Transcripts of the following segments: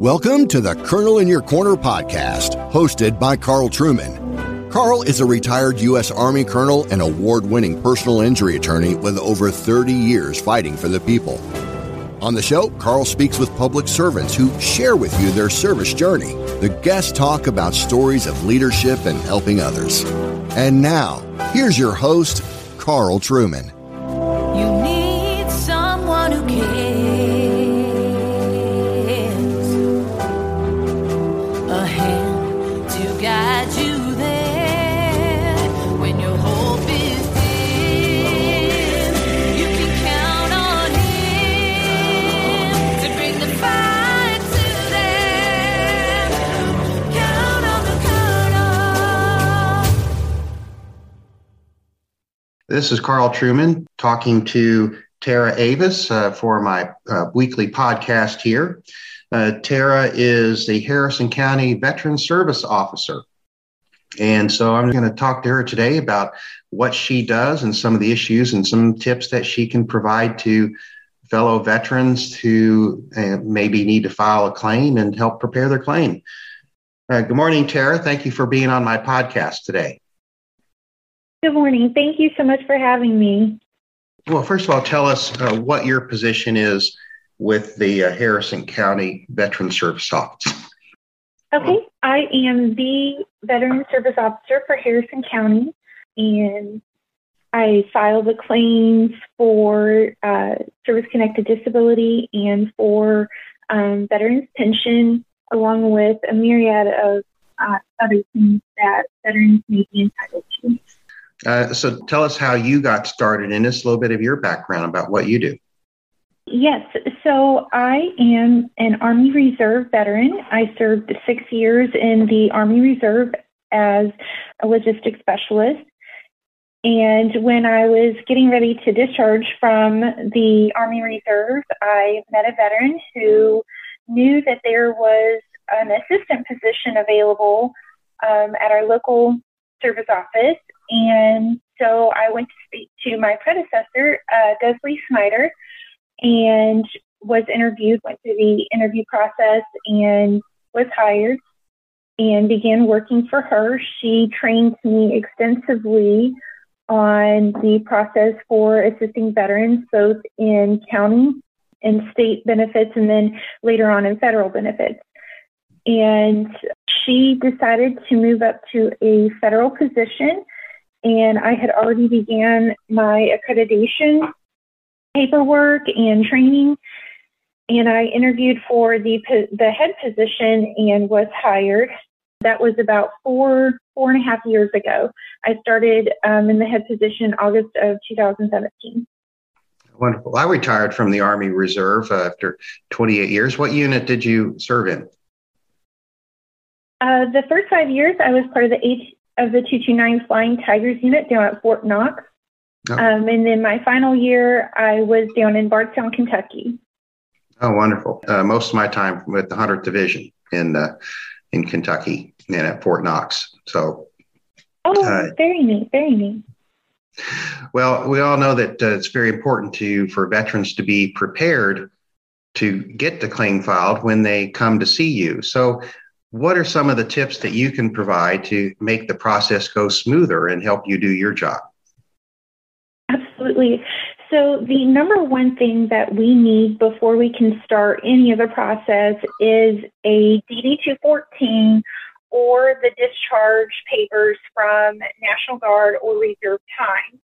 Welcome to the Colonel in Your Corner podcast, hosted by Karl Truman. Karl is a retired U.S. Army colonel and award winning personal injury attorney with over 30 years fighting for the people. On the show, Karl speaks with public servants who share with you their service journey. The guests talk about stories of leadership and helping others. And now, here's your host, Karl Truman. This is Karl Truman talking to Tara Avis uh, for my uh, weekly podcast here. Uh, Tara is the Harrison County Veteran Service Officer. And so I'm going to talk to her today about what she does and some of the issues and some tips that she can provide to fellow veterans who uh, maybe need to file a claim and help prepare their claim. Uh, good morning, Tara. Thank you for being on my podcast today. Good morning. Thank you so much for having me. Well, first of all, tell us uh, what your position is with the uh, Harrison County Veteran Service Office. Okay, I am the Veteran Service Officer for Harrison County, and I file the claims for uh, service connected disability and for um, veterans pension, along with a myriad of uh, other things that veterans may be entitled to. Uh, so, tell us how you got started in this, a little bit of your background about what you do. Yes, so I am an Army Reserve veteran. I served six years in the Army Reserve as a logistics specialist. And when I was getting ready to discharge from the Army Reserve, I met a veteran who knew that there was an assistant position available um, at our local service office. And so I went to speak to my predecessor, uh, Desley Snyder, and was interviewed, went through the interview process, and was hired and began working for her. She trained me extensively on the process for assisting veterans, both in county and state benefits, and then later on in federal benefits. And she decided to move up to a federal position, and I had already began my accreditation paperwork and training. And I interviewed for the the head position and was hired. That was about four four and a half years ago. I started um, in the head position August of 2017. Wonderful. I retired from the Army Reserve uh, after 28 years. What unit did you serve in? Uh, the first five years, I was part of the H of the 229 Flying Tigers unit down at Fort Knox. Oh. Um, and then my final year, I was down in Bardstown, Kentucky. Oh, wonderful. Uh, most of my time with the 100th Division in uh, in Kentucky and at Fort Knox. So, Oh, Uh, very neat, very neat. well, we all know that uh, it's very important to for veterans to be prepared to get the claim filed when they come to see you. So, what are some of the tips that you can provide to make the process go smoother and help you do your job? Absolutely. So, the number one thing that we need before we can start any of the process is a DD 214 or the discharge papers from National Guard or Reserve Time.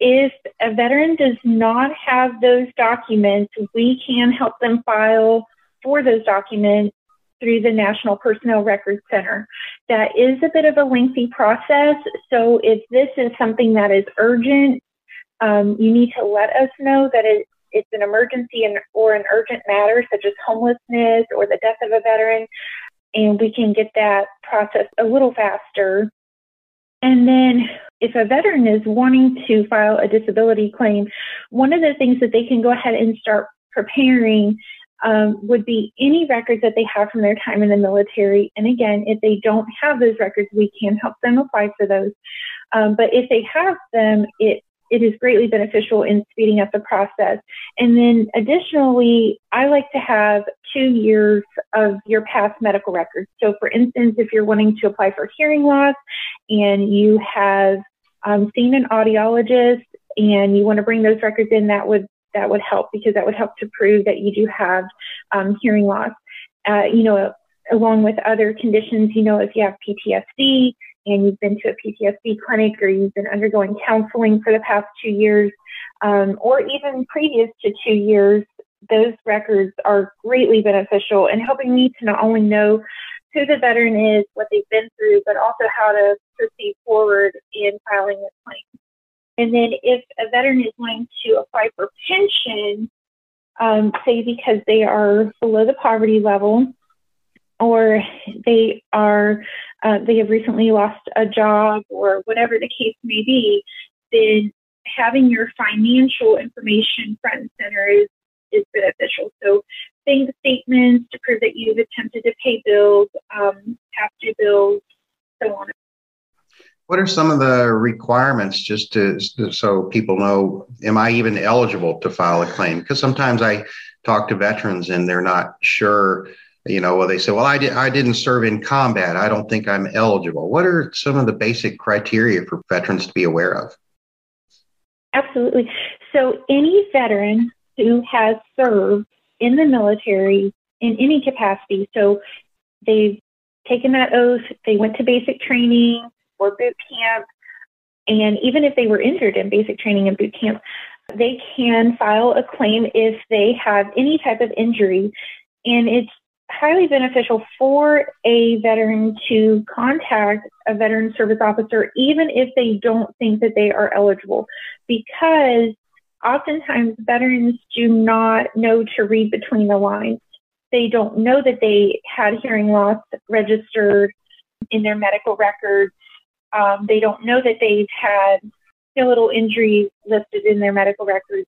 If a veteran does not have those documents, we can help them file for those documents through the National Personnel Records Center. That is a bit of a lengthy process, so if this is something that is urgent, um, you need to let us know that it, it's an emergency and, or an urgent matter, such as homelessness or the death of a veteran, and we can get that process a little faster. And then, if a veteran is wanting to file a disability claim, one of the things that they can go ahead and start preparing um, would be any records that they have from their time in the military. And again, if they don't have those records, we can help them apply for those. Um, but if they have them, it it is greatly beneficial in speeding up the process. And then additionally, I like to have two years of your past medical records. So, for instance, if you're wanting to apply for hearing loss and you have um, seen an audiologist and you want to bring those records in, that would that would help because that would help to prove that you do have um, hearing loss. Uh, you know, along with other conditions, you know, if you have PTSD and you've been to a PTSD clinic or you've been undergoing counseling for the past two years, um, or even previous to two years, those records are greatly beneficial in helping me to not only know who the veteran is, what they've been through, but also how to proceed forward in filing a claim. And then if a veteran is wanting to apply for pension, um, say because they are below the poverty level, or they are uh, they have recently lost a job, or whatever the case may be, then having your financial information front and center is is beneficial. So bank statements to prove that you've attempted to pay bills, um, past due bills, so on what are some of the requirements just to so people know am I even eligible to file a claim? Because sometimes I talk to veterans and they're not sure. You know, well, they say, "Well, I did. I didn't serve in combat. I don't think I'm eligible." What are some of the basic criteria for veterans to be aware of? Absolutely. So, any veteran who has served in the military in any capacity, so they've taken that oath, they went to basic training, or boot camp. And even if they were injured in basic training and boot camp, they can file a claim if they have any type of injury. And it's highly beneficial for a veteran to contact a veteran service officer, even if they don't think that they are eligible, because oftentimes veterans do not know to read between the lines. They don't know that they had hearing loss registered in their medical records um, they don't know that they've had skeletal injuries listed in their medical records.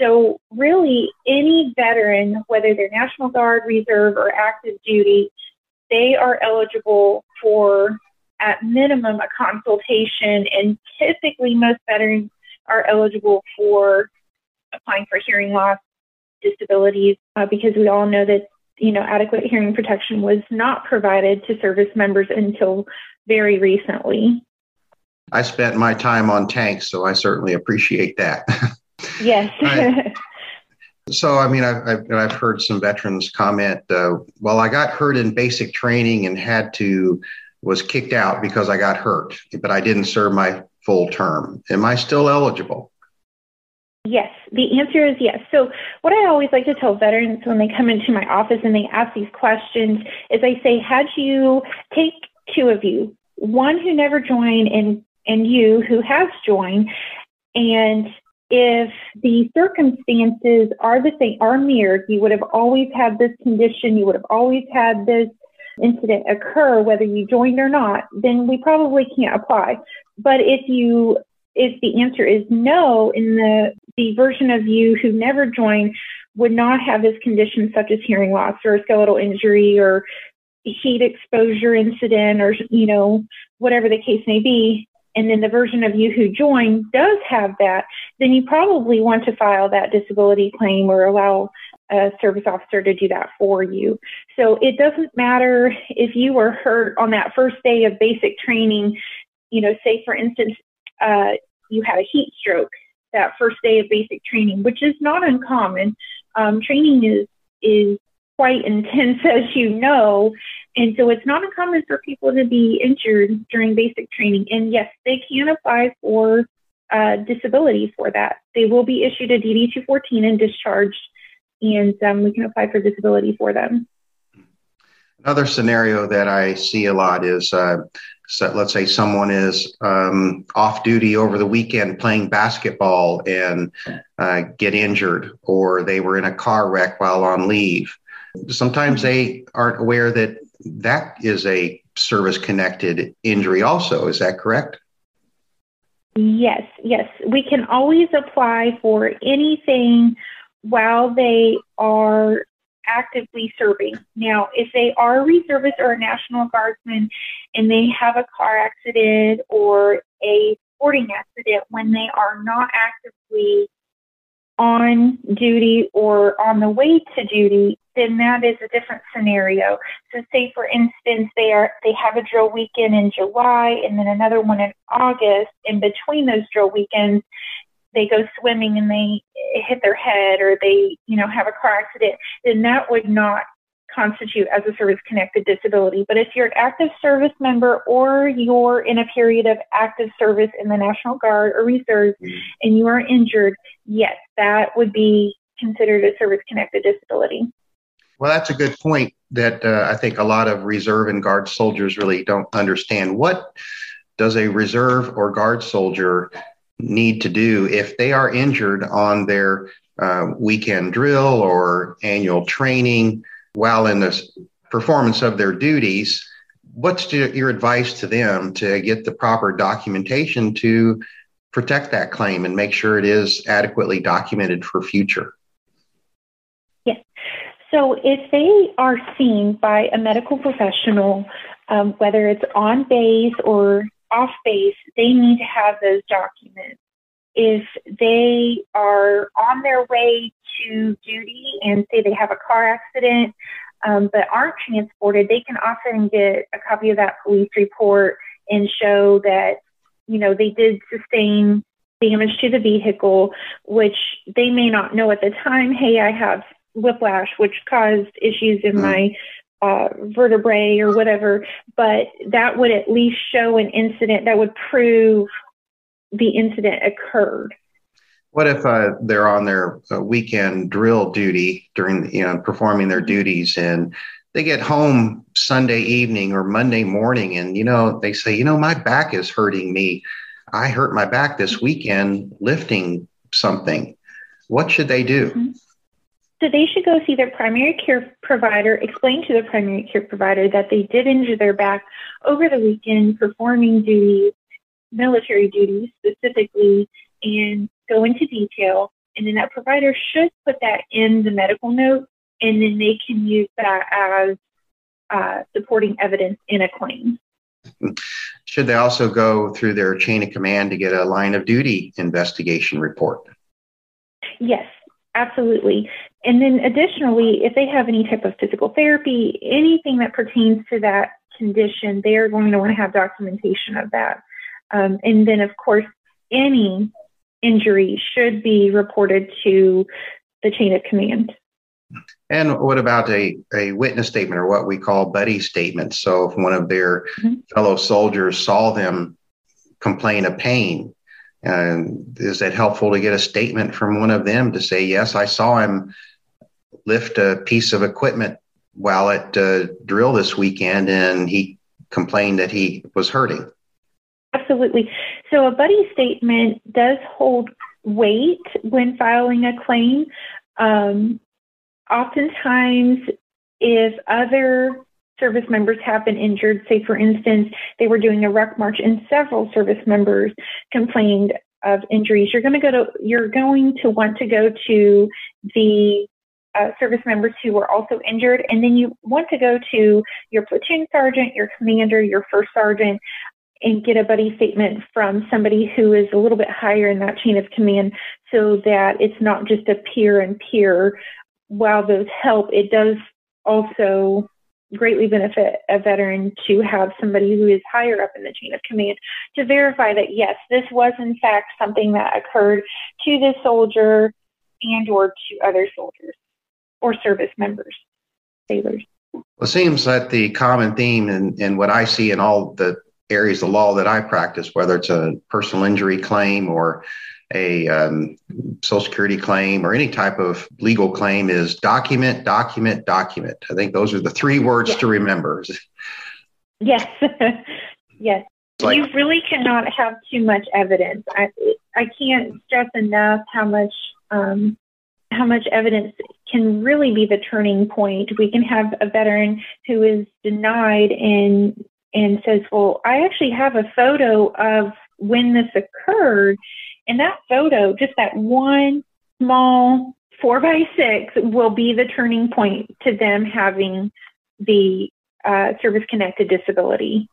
So, really, any veteran, whether they're National Guard, Reserve, or active duty, they are eligible for, at minimum, a consultation. And typically, most veterans are eligible for applying for hearing loss disabilities uh, because we all know that you know adequate hearing protection was not provided to service members until very recently. I spent my time on tanks, so I certainly appreciate that. Yes. I, so, I mean, I've, I've, I've, heard some veterans comment, uh, well, I got hurt in basic training and had to, was kicked out because I got hurt, but I didn't serve my full term. Am I still eligible? Yes, the answer is yes. So, what I always like to tell veterans when they come into my office and they ask these questions is I say, had you take two of you, one who never joined and and you who has joined, and if the circumstances are the same, are mirrored, you would have always had this condition, you would have always had this incident occur, whether you joined or not, then we probably can't apply. But if you if the answer is no, in the the version of you who never joined would not have this condition such as hearing loss or skeletal injury or heat exposure incident or, you know, whatever the case may be, and then the version of you who joined does have that, then you probably want to file that disability claim or allow a service officer to do that for you. So it doesn't matter if you were hurt on that first day of basic training, you know, say for instance, uh, you had a heat stroke that first day of basic training, which is not uncommon. Um, training is is quite intense, as you know. And so it's not uncommon for people to be injured during basic training. And yes, they can apply for uh, disability for that. They will be issued a DD 214 and discharged, and um, we can apply for disability for them. Another scenario that I see a lot is uh, so let's say someone is um, off duty over the weekend playing basketball and uh, get injured, or they were in a car wreck while on leave Sometimes they aren't aware that that is a service connected injury, also. Is that correct? Yes, yes. We can always apply for anything while they are actively serving. Now, if they are a reservist or a National Guardsman and they have a car accident or a sporting accident when they are not actively on duty or on the way to duty, then that is a different scenario. So say for instance they are they have a drill weekend in July and then another one in August. In between those drill weekends, they go swimming and they hit their head or they, you know, have a car accident, then that would not constitute as a service connected disability. But if you're an active service member or you're in a period of active service in the National Guard or Reserve and you are injured, yes, that would be considered a service connected disability. Well, that's a good point that uh, I think a lot of reserve and guard soldiers really don't understand. What does a reserve or guard soldier need to do if they are injured on their uh, weekend drill or annual training while in the performance of their duties? What's your advice to them to get the proper documentation to protect that claim and make sure it is adequately documented for future? Yes. So if they are seen by a medical professional, um, whether it's on base or off base, they need to have those documents. If they are on their way to duty and say they have a car accident um, but aren't transported, they can often get a copy of that police report and show that, you know, they did sustain damage to the vehicle, which they may not know at the time. Hey, I have whiplash, which caused issues in my uh, vertebrae or whatever, but that would at least show an incident that would prove the incident occurred. What if uh, they're on their uh, weekend drill duty during, you know, performing their duties and they get home Sunday evening or Monday morning and, you know, they say, you know, my back is hurting me. I hurt my back this weekend lifting something. What should they do? Mm-hmm. So they should go see their primary care provider, explain to the primary care provider that they did injure their back over the weekend performing duties, military duties specifically, and go into detail. And then that provider should put that in the medical note, and then they can use that as uh, supporting evidence in a claim. Should they also go through their chain of command to get a line of duty investigation report? Yes, absolutely. And then additionally, if they have any type of physical therapy, anything that pertains to that condition, they are going to want to have documentation of that. Um, and then, of course, any injury should be reported to the chain of command. And what about a, a witness statement or what we call buddy statements? So if one of their mm-hmm. fellow soldiers saw them complain of pain, and is it helpful to get a statement from one of them to say, yes, I saw him lift a piece of equipment while at uh, drill this weekend and he complained that he was hurting? Absolutely. So a buddy statement does hold weight when filing a claim. Um, oftentimes, if other service members have been injured, say for instance, they were doing a ruck march and several service members complained of injuries, you're going to go to you're going to want to go to the uh, service members who were also injured, and then you want to go to your platoon sergeant, your commander, your first sergeant, and get a buddy statement from somebody who is a little bit higher in that chain of command so that it's not just a peer and peer. While those help, it does also greatly benefit a veteran to have somebody who is higher up in the chain of command to verify that yes, this was in fact something that occurred to this soldier and or to other soldiers or service members, sailors. Well, it seems that the common theme and, what I see in all the areas of law that I practice, whether it's a personal injury claim or a um, Social Security claim or any type of legal claim, is document, document, document. I think those are the three words yes. to remember. Yes, yes. Like, you really cannot have too much evidence. I I can't stress enough how much um, how much evidence can really be the turning point. We can have a veteran who is denied and and says, Well, I actually have a photo of when this occurred. And that photo, just that one small four by six, will be the turning point to them having the uh, service connected disability.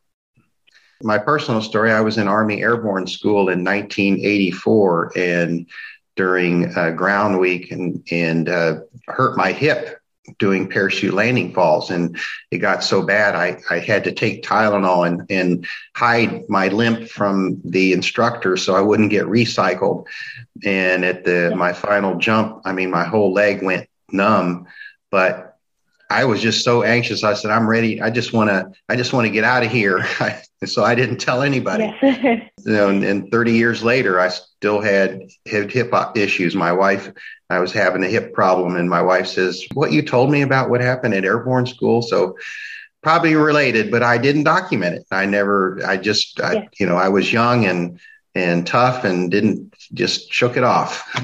My personal story I was in Army Airborne School in 1984 and during uh, ground week and, and uh, hurt my hip doing parachute landing falls and it got so bad I, I had to take Tylenol and, and hide my limp from the instructor so I wouldn't get recycled. And at the my final jump, I mean my whole leg went numb, but I was just so anxious. I said, I'm ready. I just want to, I just want to get out of here. so I didn't tell anybody. Yes. you know, and, and, 30 years later, I still had hip, hip issues. My wife, I was having a hip problem and my wife says, what you told me about what happened at airborne school. So probably related, but I didn't document it. I never, I just, I, yes. you know, I was young and, and tough and didn't just shook it off.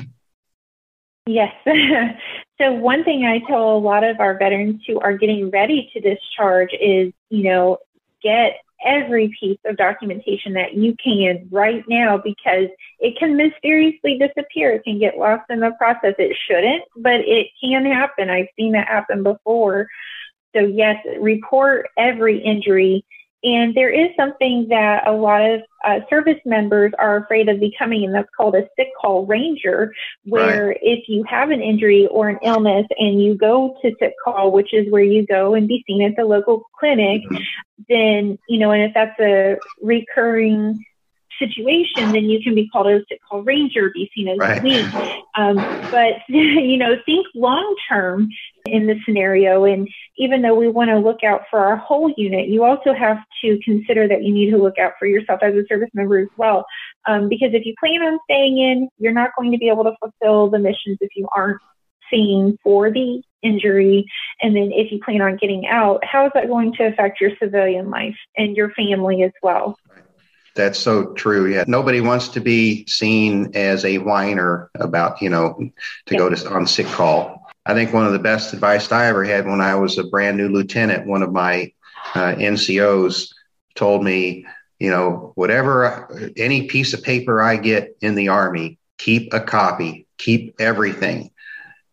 Yes. So one thing I tell a lot of our veterans who are getting ready to discharge is, you know, get every piece of documentation that you can right now because it can mysteriously disappear. It can get lost in the process. It shouldn't, but it can happen. I've seen that happen before. So yes, report every injury and there is something that a lot of uh, service members are afraid of becoming, and that's called a sick call ranger, where right. if you have an injury or an illness and you go to sick call, which is where you go and be seen at the local clinic, mm-hmm. then, you know, and if that's a recurring situation, then you can be called a sick call ranger, be seen as right. weak. Um, but, you know, think long term in this scenario. And even though we want to look out for our whole unit, you also have to consider that you need to look out for yourself as a service member as well. Um, because if you plan on staying in, you're not going to be able to fulfill the missions if you aren't seeing for the injury. And then if you plan on getting out, how is that going to affect your civilian life and your family as well? That's so true. Yeah. Nobody wants to be seen as a whiner about, you know, to yeah. go to on sick call. I think one of the best advice I ever had when I was a brand new lieutenant, one of my uh, NCOs told me, you know, whatever, any piece of paper I get in the Army, keep a copy, keep everything.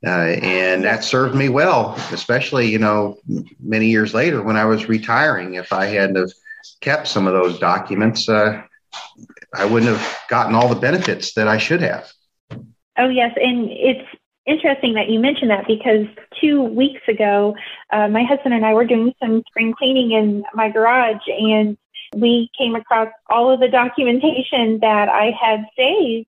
Uh, and that served me well, especially, you know, many years later when I was retiring. If I hadn't have kept some of those documents, uh, I wouldn't have gotten all the benefits that I should have. Oh, yes. And it's interesting that you mentioned that because two weeks ago, uh, my husband and I were doing some spring cleaning in my garage and we came across all of the documentation that I had saved.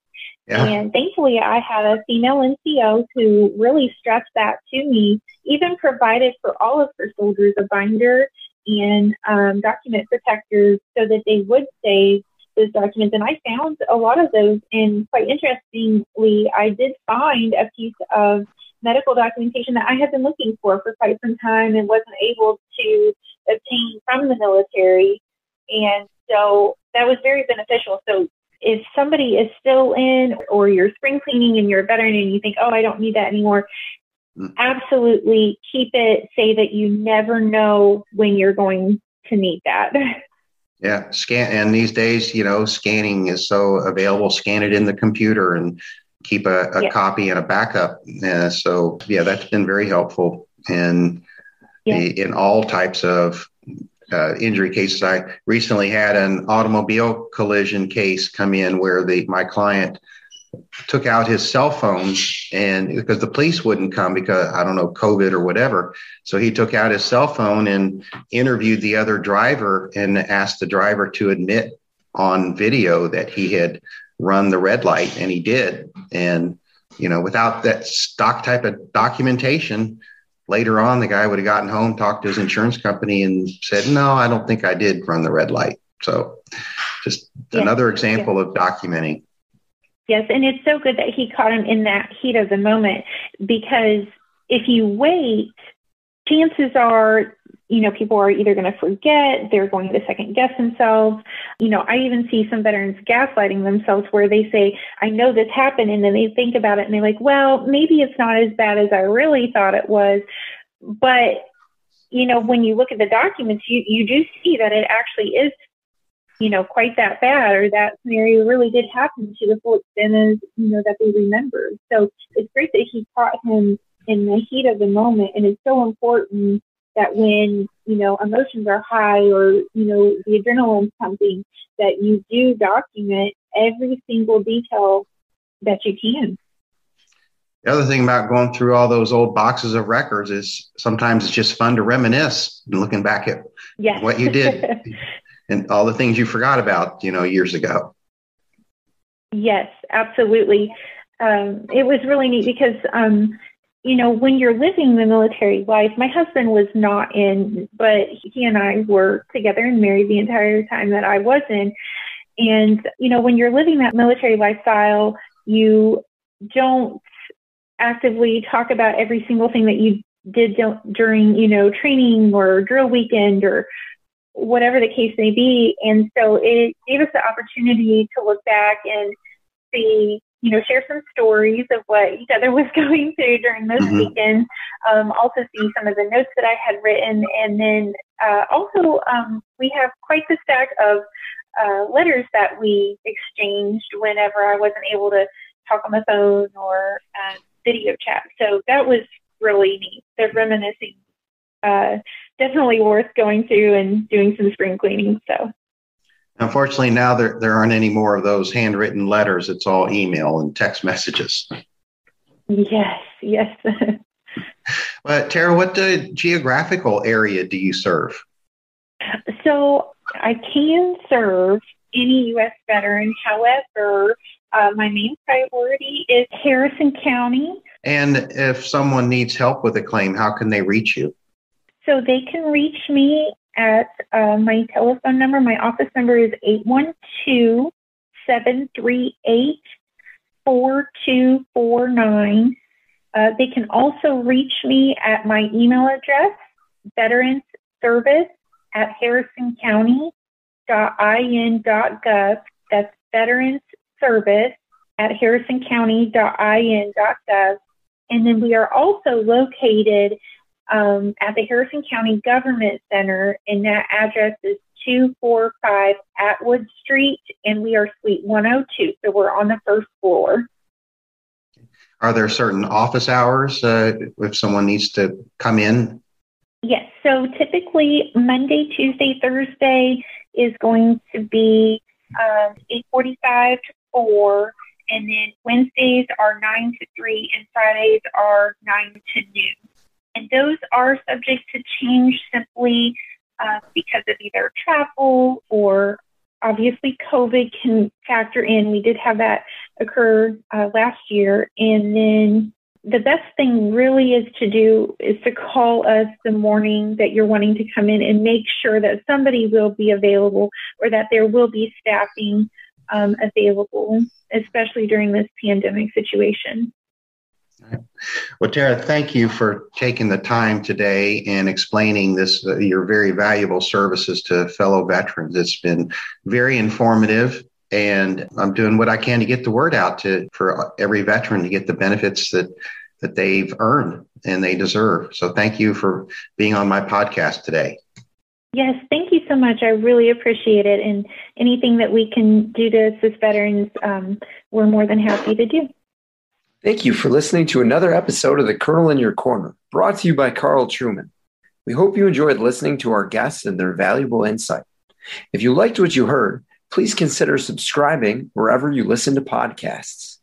Yeah. And thankfully, I had a female NCO who really stressed that to me, even provided for all of her soldiers a binder and um, document protectors so that they would save those documents. And I found a lot of those. And quite interestingly, I did find a piece of medical documentation that I had been looking for for quite some time and wasn't able to obtain from the military. And so that was very beneficial. So if somebody is still in or you're spring cleaning and you're a veteran and you think, oh, I don't need that anymore, mm. absolutely keep it. Say that you never know when you're going to need that. Yeah, scan. And these days, you know, scanning is so available. Scan it in the computer and keep a, a yeah. copy and a backup. Uh, so, yeah, that's been very helpful. And yeah. in all types of uh, injury cases, I recently had an automobile collision case come in where the my client took out his cell phone and because the police wouldn't come because I don't know, COVID or whatever. So he took out his cell phone and interviewed the other driver and asked the driver to admit on video that he had run the red light and he did. And, you know, without that stock type of documentation, later on, the guy would have gotten home, talked to his insurance company and said, no, I don't think I did run the red light. So just yeah. another example yeah. of documenting. Yes, and it's so good that he caught him in that heat of the moment because if you wait, chances are, you know, people are either going to forget, they're going to second guess themselves. You know, I even see some veterans gaslighting themselves where they say, I know this happened, and then they think about it and they're like, well, maybe it's not as bad as I really thought it was. But you know, when you look at the documents, you, you do see that it actually is you know, quite that bad or that scenario really did happen to the full extent as, you know, that they remember. So it's great that he caught him in the heat of the moment and it's so important that when, you know, emotions are high or, you know, the adrenaline's pumping, that you do document every single detail that you can. The other thing about going through all those old boxes of records is sometimes it's just fun to reminisce and looking back at yes. what you did and all the things you forgot about, you know, years ago. Yes, absolutely. Um, it was really neat because, um, you know, when you're living the military life, my husband was not in, but he and I were together and married the entire time that I was in. And, you know, when you're living that military lifestyle, you don't actively talk about every single thing that you did during, you know, training or drill weekend or whatever the case may be. And so it gave us the opportunity to look back and see, you know, share some stories of what each other was going through during those mm-hmm. weekends. Um, also see some of the notes that I had written. And then uh, also, um, we have quite the stack of uh, letters that we exchanged whenever I wasn't able to talk on the phone or uh, video chat. So that was really neat. The reminiscing, uh, definitely worth going through and doing some spring cleaning. So. Unfortunately, now there, there aren't any more of those handwritten letters. It's all email and text messages. Yes, yes. but Tara, what uh, geographical area do you serve? So I can serve any U.S. veteran. However, uh, my main priority is Harrison County. And if someone needs help with a claim, how can they reach you? So they can reach me at uh, my telephone number. My office number is 812 738 4249. Uh, they can also reach me at my email address, veterans service at harrisoncounty.in.gov. That's veterans service at harrisoncounty.in.gov. And then we are also located um, at the Harrison County Government Center, and that address is 245 Atwood Street, and we are Suite 102. So we're on the first floor. Are there certain office hours uh, if someone needs to come in? Yes. So typically Monday, Tuesday, Thursday is going to be um, 8:45 to 4, and then Wednesdays are 9 to 3, and Fridays are 9 to noon. And those are subject to change simply uh, because of either travel or obviously COVID can factor in. We did have that occur uh, last year. And then the best thing really is to do is to call us the morning that you're wanting to come in and make sure that somebody will be available or that there will be staffing um, available, especially during this pandemic situation. Well, Tara, thank you for taking the time today and explaining this, uh, your very valuable services to fellow veterans. It's been very informative and I'm doing what I can to get the word out to for every veteran to get the benefits that that they've earned and they deserve. So thank you for being on my podcast today. Yes, thank you so much. I really appreciate it. And anything that we can do to assist veterans, um, we're more than happy to do. Thank you for listening to another episode of The Colonel in Your Corner, brought to you by Karl Truman. We hope you enjoyed listening to our guests and their valuable insight. If you liked what you heard, please consider subscribing wherever you listen to podcasts.